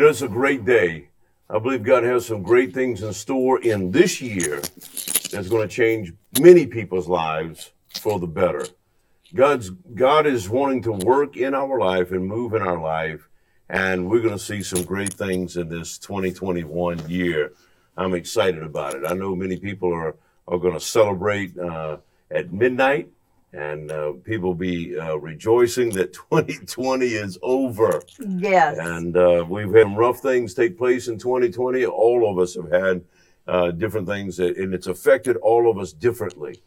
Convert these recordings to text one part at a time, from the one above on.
Know, it's a great day. I believe God has some great things in store in this year that's going to change many people's lives for the better. God's God is wanting to work in our life and move in our life, and we're going to see some great things in this 2021 year. I'm excited about it. I know many people are are going to celebrate uh, at midnight, and uh, people be uh, rejoicing that 2020 is over. Yes. And uh, we've had some rough things take place in 2020. All of us have had uh, different things, that, and it's affected all of us differently.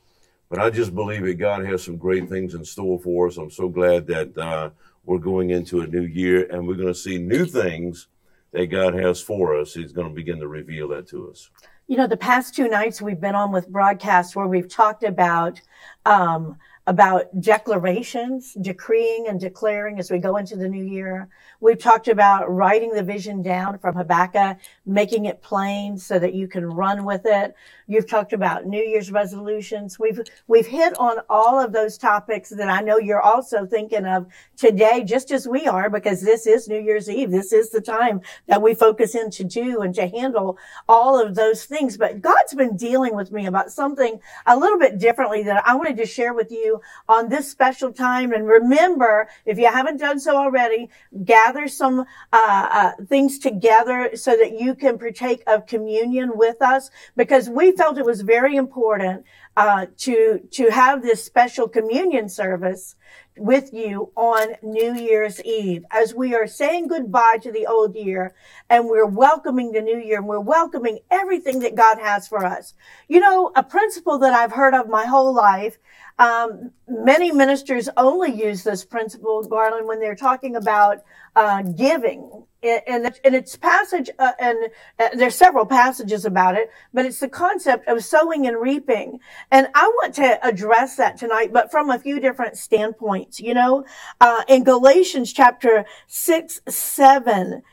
But I just believe that God has some great things in store for us. I'm so glad that uh, we're going into a new year and we're going to see new things that God has for us. He's going to begin to reveal that to us. You know, the past two nights we've been on with broadcasts where we've talked about um, about declarations, decreeing and declaring as we go into the new year. We've talked about writing the vision down from Habakkuk, making it plain so that you can run with it. You've talked about New Year's resolutions. We've, we've hit on all of those topics that I know you're also thinking of today, just as we are, because this is New Year's Eve. This is the time that we focus in to do and to handle all of those things. But God's been dealing with me about something a little bit differently that I wanted to share with you on this special time. And remember, if you haven't done so already, gather some uh, uh, things together so that you can partake of communion with us because we felt it was very important uh, to to have this special communion service with you on New Year's Eve as we are saying goodbye to the old year and we're welcoming the new year and we're welcoming everything that God has for us. You know, a principle that I've heard of my whole life um, many ministers only use this principle, Garland, when they're talking about uh, giving. And, and it's passage, uh, and uh, there's several passages about it, but it's the concept of sowing and reaping. And I want to address that tonight, but from a few different standpoints. You know, uh, in Galatians chapter 6, 7,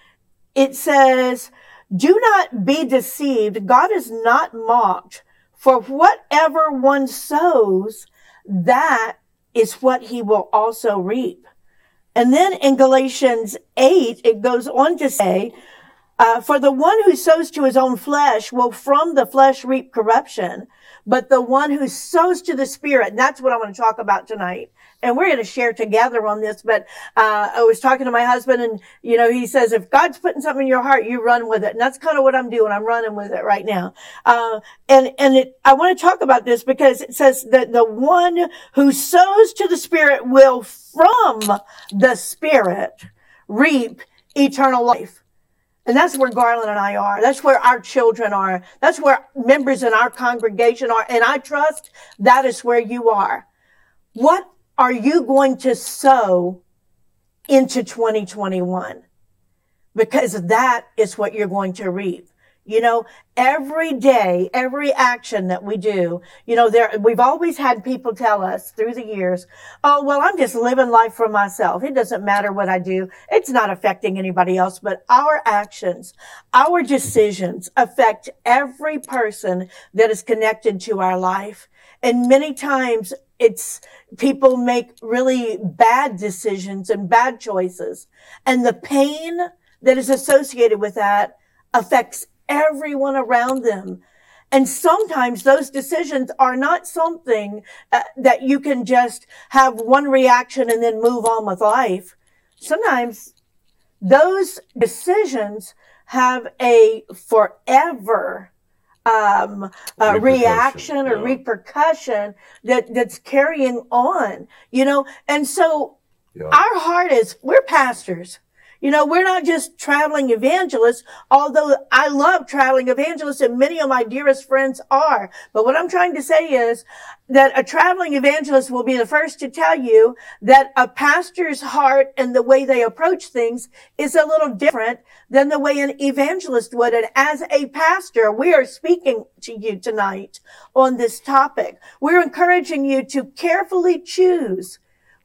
it says, Do not be deceived. God is not mocked. For whatever one sows, that is what he will also reap. And then in Galatians 8, it goes on to say, uh, for the one who sows to his own flesh will from the flesh reap corruption, but the one who sows to the spirit, and that's what I want to talk about tonight, and we're going to share together on this. But uh, I was talking to my husband, and you know, he says, if God's putting something in your heart, you run with it, and that's kind of what I'm doing. I'm running with it right now. Uh, and and it, I want to talk about this because it says that the one who sows to the Spirit will from the Spirit reap eternal life. And that's where Garland and I are. That's where our children are. That's where members in our congregation are. And I trust that is where you are. What are you going to sow into 2021? Because that is what you're going to reap. You know, every day, every action that we do, you know, there, we've always had people tell us through the years, oh, well, I'm just living life for myself. It doesn't matter what I do. It's not affecting anybody else, but our actions, our decisions affect every person that is connected to our life. And many times it's people make really bad decisions and bad choices. And the pain that is associated with that affects everyone around them. And sometimes those decisions are not something uh, that you can just have one reaction and then move on with life. Sometimes those decisions have a forever um, uh, reaction or yeah. repercussion that that's carrying on, you know. And so yeah. our heart is we're pastors. You know, we're not just traveling evangelists, although I love traveling evangelists and many of my dearest friends are. But what I'm trying to say is that a traveling evangelist will be the first to tell you that a pastor's heart and the way they approach things is a little different than the way an evangelist would. And as a pastor, we are speaking to you tonight on this topic. We're encouraging you to carefully choose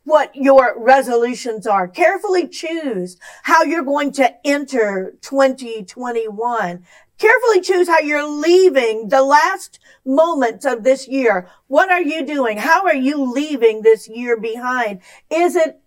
what your resolutions are. Carefully choose how you're going to enter 2021. Carefully choose how you're leaving the last moments of this year. What are you doing? How are you leaving this year behind? Is it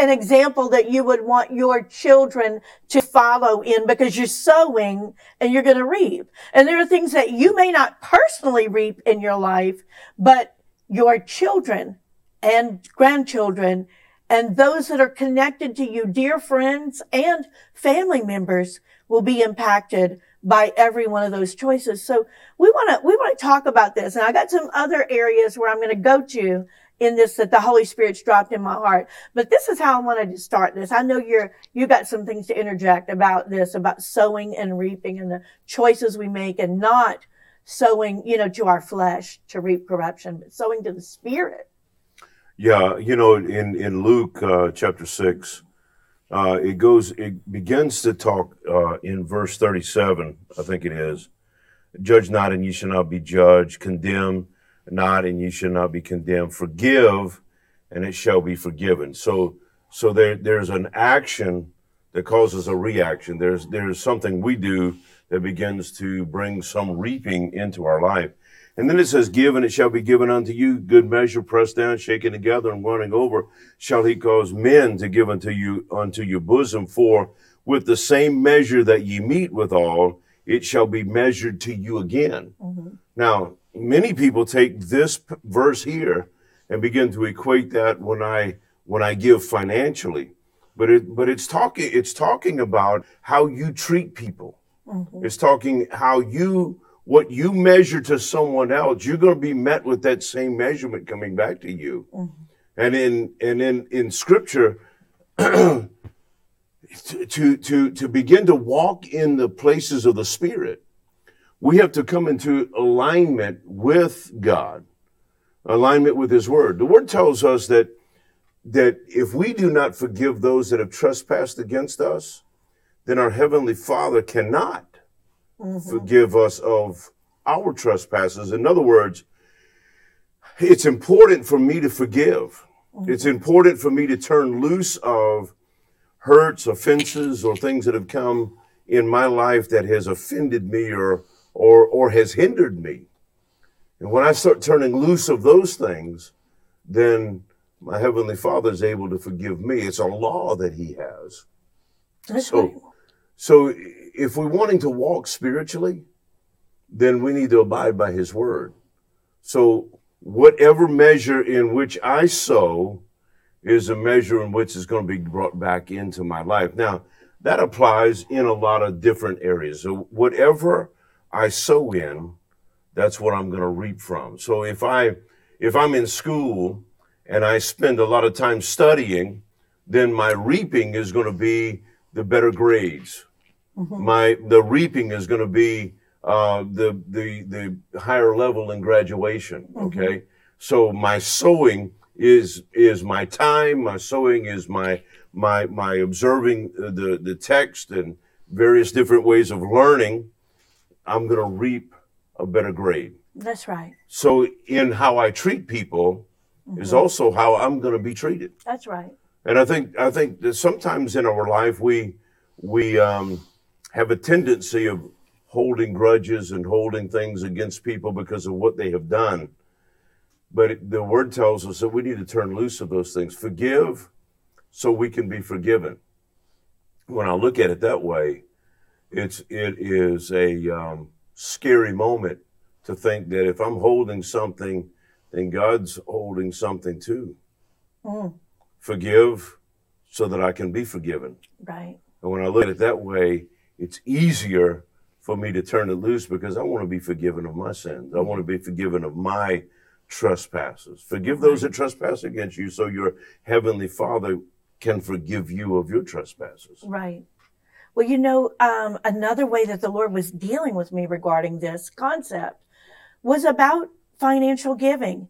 an example that you would want your children to follow in because you're sowing and you're going to reap. And there are things that you may not personally reap in your life, but your children and grandchildren and those that are connected to you, dear friends and family members will be impacted by every one of those choices. So we want to, we want to talk about this. And I got some other areas where I'm going to go to in this that the Holy Spirit's dropped in my heart. But this is how I wanted to start this. I know you're, you got some things to interject about this, about sowing and reaping and the choices we make and not sowing, you know, to our flesh to reap corruption, but sowing to the spirit. Yeah, you know, in in Luke uh, chapter six, uh, it goes, it begins to talk uh, in verse thirty-seven, I think it is. Judge not, and you shall not be judged. Condemn not, and you shall not be condemned. Forgive, and it shall be forgiven. So, so there there's an action that causes a reaction. There's there's something we do that begins to bring some reaping into our life. And then it says, Give and it shall be given unto you, good measure, pressed down, shaken together, and running over, shall he cause men to give unto you unto your bosom. For with the same measure that ye meet withal, it shall be measured to you again. Mm-hmm. Now, many people take this p- verse here and begin to equate that when I when I give financially. But it but it's talking it's talking about how you treat people. Mm-hmm. It's talking how you what you measure to someone else, you're going to be met with that same measurement coming back to you. Mm-hmm. And in and in in scripture to to to begin to walk in the places of the spirit, we have to come into alignment with God, alignment with his word. The word tells us that that if we do not forgive those that have trespassed against us, then our heavenly Father cannot mm-hmm. forgive us of our trespasses. In other words, it's important for me to forgive. Mm-hmm. It's important for me to turn loose of hurts, offenses, or things that have come in my life that has offended me or or or has hindered me. And when I start turning loose of those things, then my heavenly Father is able to forgive me. It's a law that He has. That's so, right. so if we're wanting to walk spiritually, then we need to abide by his word. So whatever measure in which I sow is a measure in which is going to be brought back into my life. Now, that applies in a lot of different areas. So whatever I sow in, that's what I'm going to reap from. So if I if I'm in school and I spend a lot of time studying, then my reaping is going to be the better grades Mm-hmm. My the reaping is going to be uh, the the the higher level in graduation. Mm-hmm. Okay, mm-hmm. so my sowing is is my time. My sowing is my my my observing the the text and various different ways of learning. I'm going to reap a better grade. That's right. So in how I treat people mm-hmm. is also how I'm going to be treated. That's right. And I think I think that sometimes in our life we we um, have a tendency of holding grudges and holding things against people because of what they have done. But the word tells us that we need to turn loose of those things. Forgive so we can be forgiven. When I look at it that way, it's it is a um, scary moment to think that if I'm holding something, then God's holding something too. Mm. Forgive so that I can be forgiven. Right. And when I look at it that way, it's easier for me to turn it loose because I want to be forgiven of my sins. I want to be forgiven of my trespasses. Forgive those that trespass against you so your heavenly Father can forgive you of your trespasses. Right. Well, you know, um, another way that the Lord was dealing with me regarding this concept was about financial giving.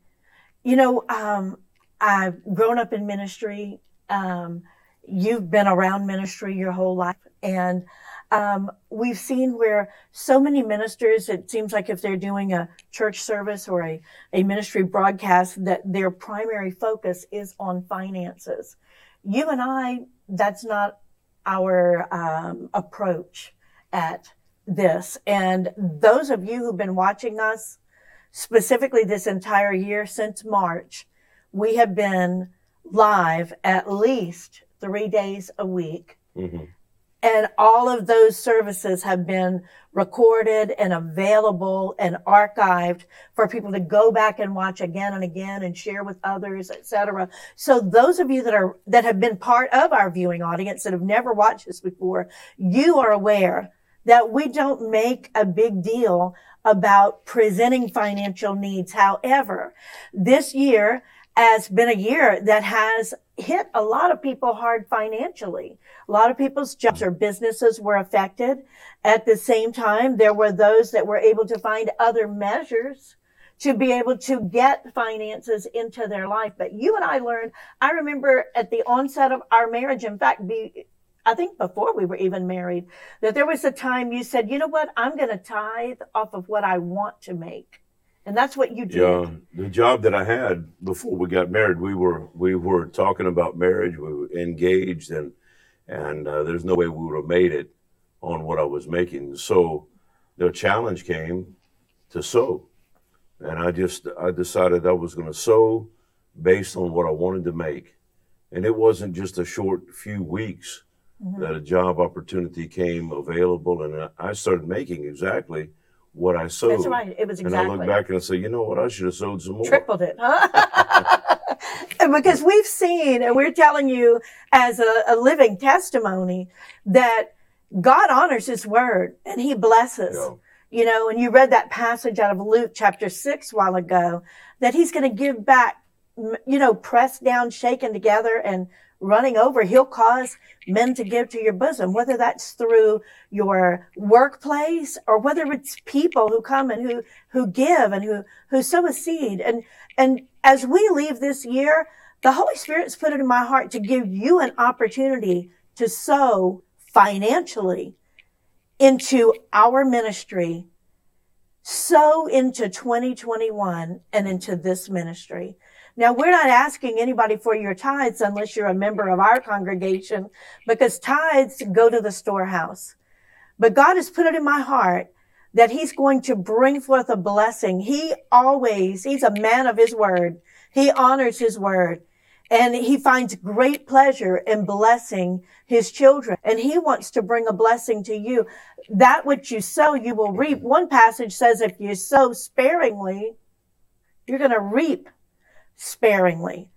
You know, um, I've grown up in ministry. Um, you've been around ministry your whole life. And um, we've seen where so many ministers, it seems like if they're doing a church service or a, a ministry broadcast, that their primary focus is on finances. You and I, that's not our um, approach at this. And those of you who've been watching us specifically this entire year since March, we have been live at least three days a week. hmm And all of those services have been recorded and available and archived for people to go back and watch again and again and share with others, etc. So those of you that are that have been part of our viewing audience that have never watched this before, you are aware that we don't make a big deal about presenting financial needs. However, this year has been a year that has hit a lot of people hard financially. A lot of people's jobs or businesses were affected. At the same time, there were those that were able to find other measures to be able to get finances into their life. But you and I learned, I remember at the onset of our marriage, in fact, be, I think before we were even married, that there was a time you said, you know what, I'm going to tithe off of what I want to make. And that's what you did. Yeah, the job that I had before we got married, we were we were talking about marriage. We were engaged, and and uh, there's no way we would have made it on what I was making. So the challenge came to sow, and I just I decided I was going to sow based on what I wanted to make, and it wasn't just a short few weeks Mhm. that a job opportunity came available, and I started making exactly what I sowed. That's right. It was And I look back and I say, you know what? I should have sowed some more. tripled it, huh? Because we've seen, and we're telling you as a, a living testimony that God honors His word and He blesses. Yeah. You know, and you read that passage out of Luke chapter six a while ago that He's going to give back, you know, pressed down, shaken together, and running over. He'll cause men to give to your bosom, whether that's through your workplace or whether it's people who come and who who give and who who sow a seed. And and as we leave this year, the Holy Spirit's put it in my heart to give you an opportunity to sow financially into our ministry, sow into 2021 and into this ministry. Now, we're not asking anybody for your tithes unless you're a member of our congregation because tithes go to the storehouse. But God has put it in my heart that he's going to bring forth a blessing. He always, he's a man of his word. He honors his word and he finds great pleasure in blessing his children. And he wants to bring a blessing to you. That which you sow, you will reap. One passage says if you sow sparingly, you're going to reap sparingly.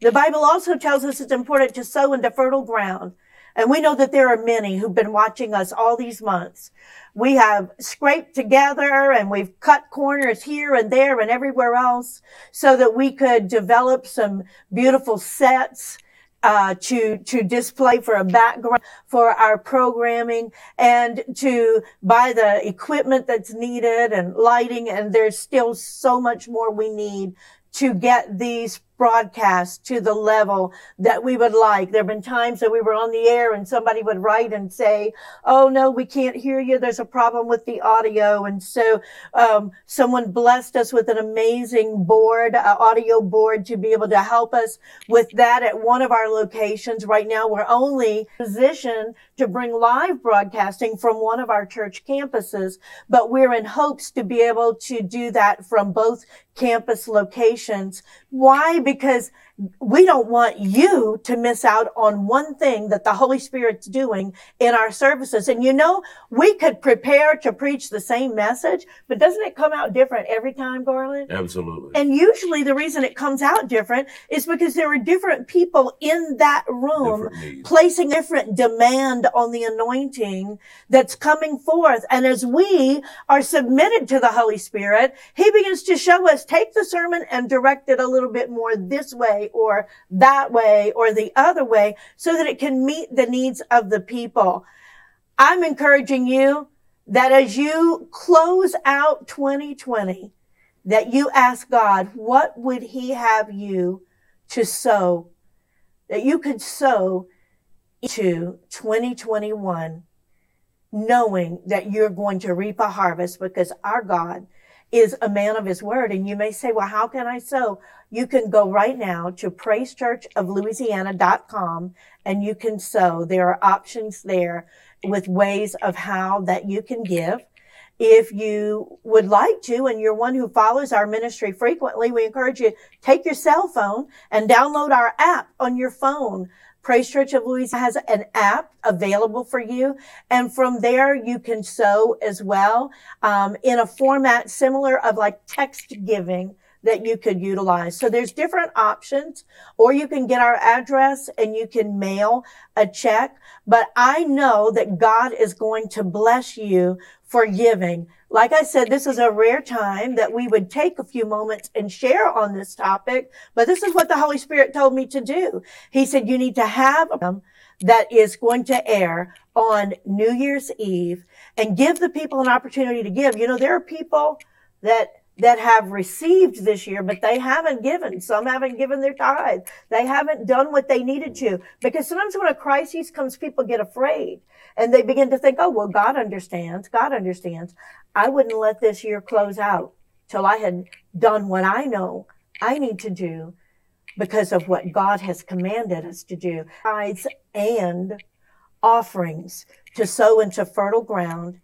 The Bible also tells us it's important to sow into fertile ground. And we know that there are many who've been watching us all these months. We have scraped together and we've cut corners here and there and everywhere else so that we could develop some beautiful sets uh, to to display for a background for our programming and to buy the equipment that's needed and lighting and there's still so much more we need to get these broadcasts to the level that we would like. There have been times that we were on the air and somebody would write and say, Oh no, we can't hear you. There's a problem with the audio. And so, um, someone blessed us with an amazing board, uh, audio board to be able to help us with that at one of our locations. Right now, we're only positioned to bring live broadcasting from one of our church campuses, but we're in hopes to be able to do that from both campus locations. Why? Because we don't want you to miss out on one thing that the Holy Spirit's doing in our services. And you know, we could prepare to preach the same message, but doesn't it come out different every time, Garland? Absolutely. And usually the reason it comes out different is because there are different people in that room Different placing different demand on the anointing that's coming forth. And as we are submitted to the Holy Spirit, He begins to show us, take the sermon and direct it a little bit more this way or that way or the other way so that it can meet the needs of the people. I'm encouraging you that as you close out 2020, that you ask God, what would He have you to sow? That you could sow into 2021, knowing that you're going to reap a harvest because our God is a man of his word. And you may say, well, how can I sow? You can go right now to praisechurchoflouisiana.com and you can sow. There are options there with ways of how that you can give. if you would like to, and you're one who follows our ministry frequently, we encourage you take your cell phone and download our app on your phone. Praise Church of Louisiana has an app available for you. And from there, you can sow as well, um, in a format similar of like text giving that you could utilize. So there's different options, or you can get our address and you can mail a check. But I know that God is going to bless you for giving. Like I said, this is a rare time that we would take a few moments and share on this topic, but this is what the Holy Spirit told me to do. He said, you need to have a that is going to air on New Year's Eve and give the people an opportunity to give. You know, there are people that that have received this year, but they haven't given. Some haven't given their tithe. They haven't done what they needed to. Because sometimes when a crisis comes, people get afraid and they begin to think, oh, well, God understands. God understands. I wouldn't let this year close out till I had done what I know I need to do because of what God has commanded us to do. Tithes and offerings to sow into fertile ground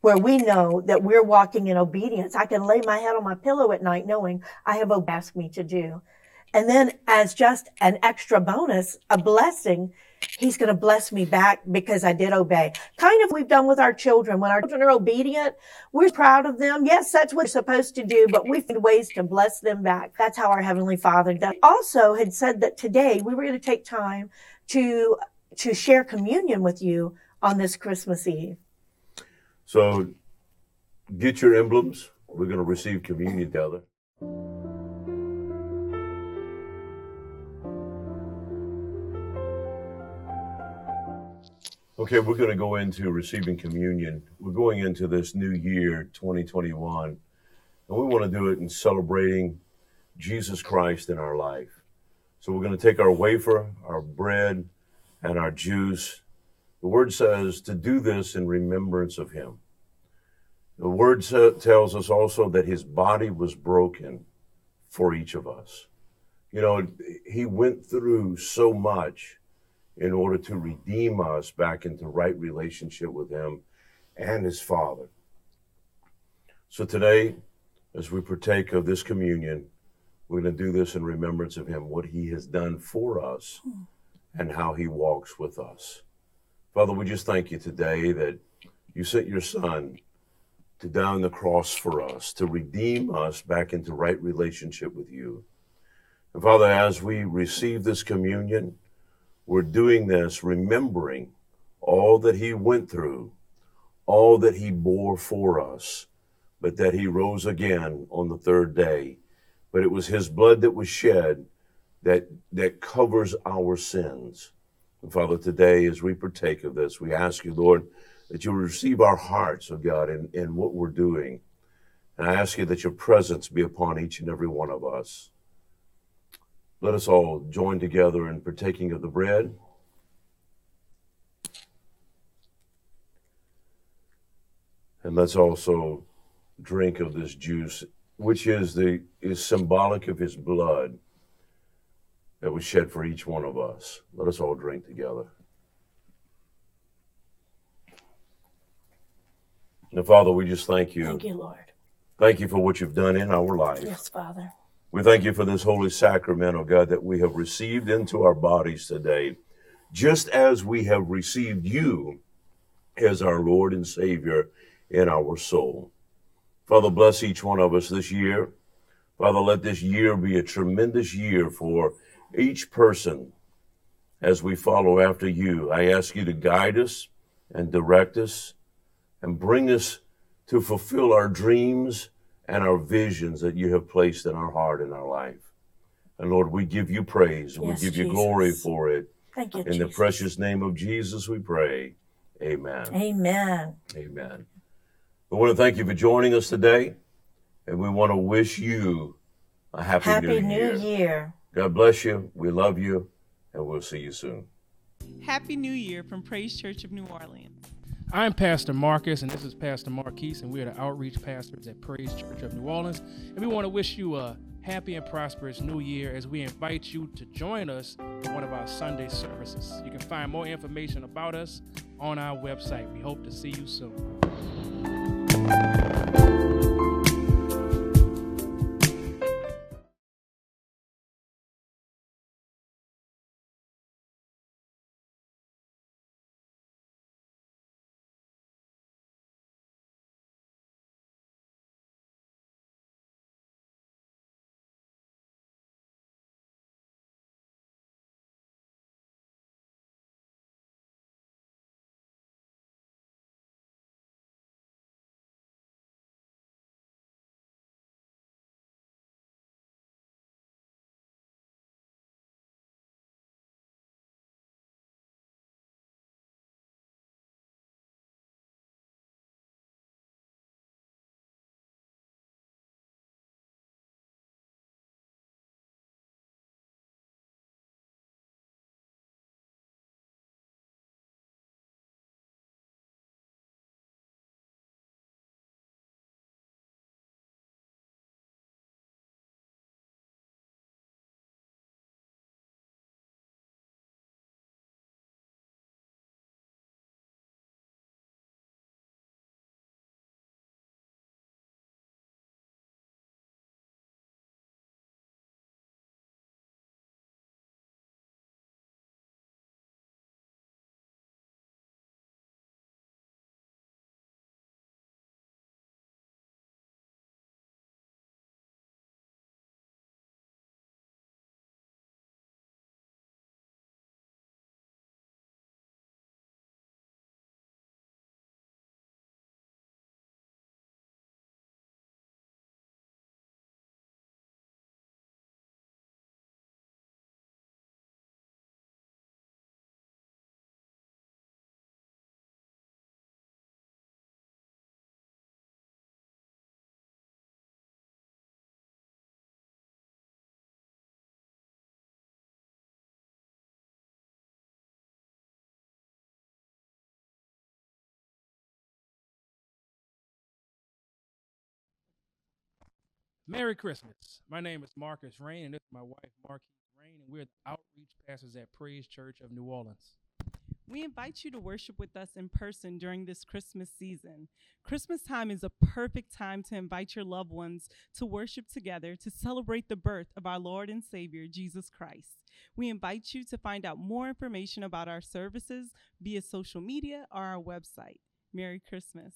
where we know that we're walking in obedience. I can lay my head on my pillow at night knowing I have asked me to do. And then as just an extra bonus, a blessing, he's going to bless me back because I did obey. Kind of we've done with our children. When our children are obedient, we're proud of them. Yes, that's what we're supposed to do, but we find ways to bless them back. That's how our Heavenly Father does. Also had said that today we were going to take time to, to share communion with you on this Christmas Eve. So get your emblems. We're going to receive communion together. Okay, we're going to go into receiving communion. We're going into this new year, 2021, and we want to do it in celebrating Jesus Christ in our life. So we're going to take our wafer, our bread, and our juice, the word says to do this in remembrance of him. The word tells us also that his body was broken for each of us. You know, he went through so much in order to redeem us back into right relationship with him and his Father. So today, as we partake of this communion, we're going to do this in remembrance of him, what he has done for us, and how he walks with us. Father, we just thank you today that you sent your son to die on the cross for us, to redeem us back into right relationship with you. And Father, as we receive this communion, we're doing this remembering all that he went through, all that he bore for us, but that he rose again on the third day. But it was his blood that was shed that, that covers our sins. And Father, today as we partake of this, we ask you, Lord, that you receive our hearts, oh God, in, in what we're doing. And I ask you that your presence be upon each and every one of us. Let us all join together in partaking of the bread. And let's also drink of this juice, which is the is symbolic of his blood that was shed for each one of us. Let us all drink together. And Father, we just thank you. Thank you, Lord. Thank you for what you've done in our life. Yes, Father. We thank you for this holy sacrament, oh God, that we have received into our bodies today, just as we have received you as our Lord and Savior in our soul. Father, bless each one of us this year. Father, let this year be a tremendous year for each person as we follow after you. I ask you to guide us and direct us and bring us to fulfill our dreams and our visions that you have placed in our heart and our life. And Lord, we give you praise and yes, we give you glory for it. Thank you. In Jesus. the precious name of Jesus, we pray. Amen. Amen. Amen. We want to thank you for joining us today, and we want to wish you a happy, new year. happy new, new year. year. God bless you. We love you, and we'll see you soon. Happy New Year from Praise Church of New Orleans. I'm Pastor Marcus, and this is Pastor Marquise, and we are the outreach pastors at Praise Church of New Orleans. And we want to wish you a happy and prosperous new year as we invite you to join us for one of our Sunday services. You can find more information about us on our website. We hope to see you soon. Merry Christmas. My name is Marcus Rain, and this is my wife, Marquise Rain, and we're the outreach pastors at Praise Church of New Orleans. We invite you to worship with us in person during this Christmas season. Christmas time is a perfect time to invite your loved ones to worship together to celebrate the birth of our Lord and Savior, Jesus Christ. We invite you to find out more information about our services via social media or our website. Merry Christmas.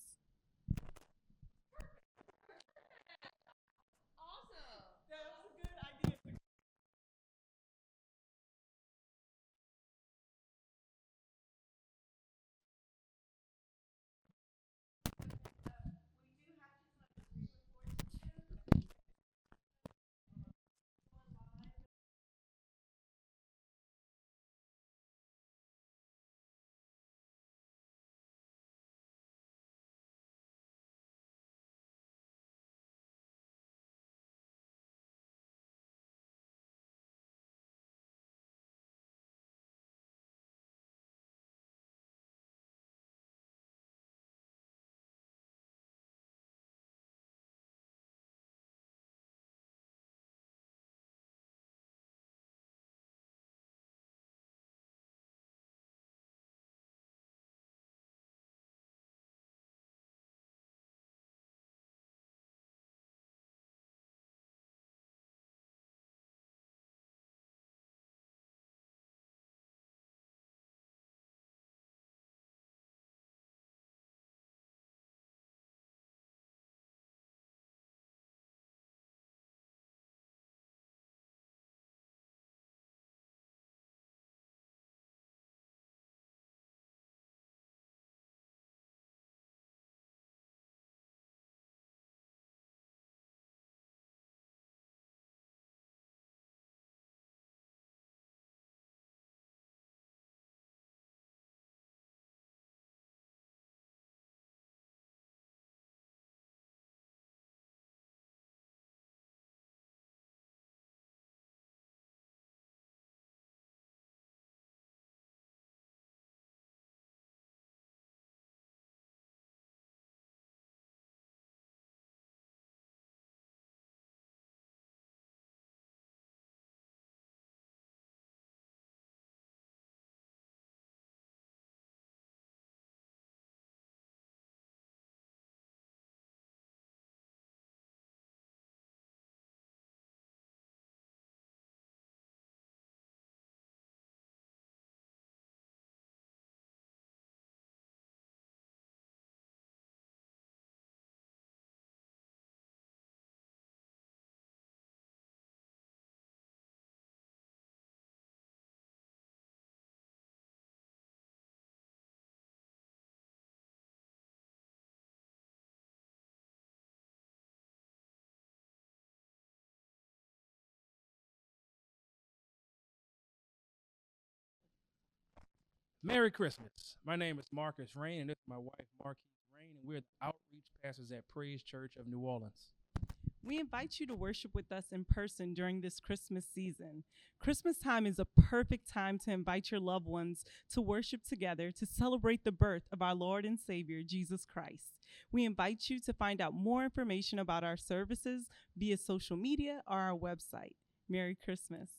Merry Christmas. My name is Marcus Rain, and this is my wife, Marquise Rain, and we're the outreach pastors at Praise Church of New Orleans. We invite you to worship with us in person during this Christmas season. Christmas time is a perfect time to invite your loved ones to worship together to celebrate the birth of our Lord and Savior, Jesus Christ. We invite you to find out more information about our services via social media or our website. Merry Christmas.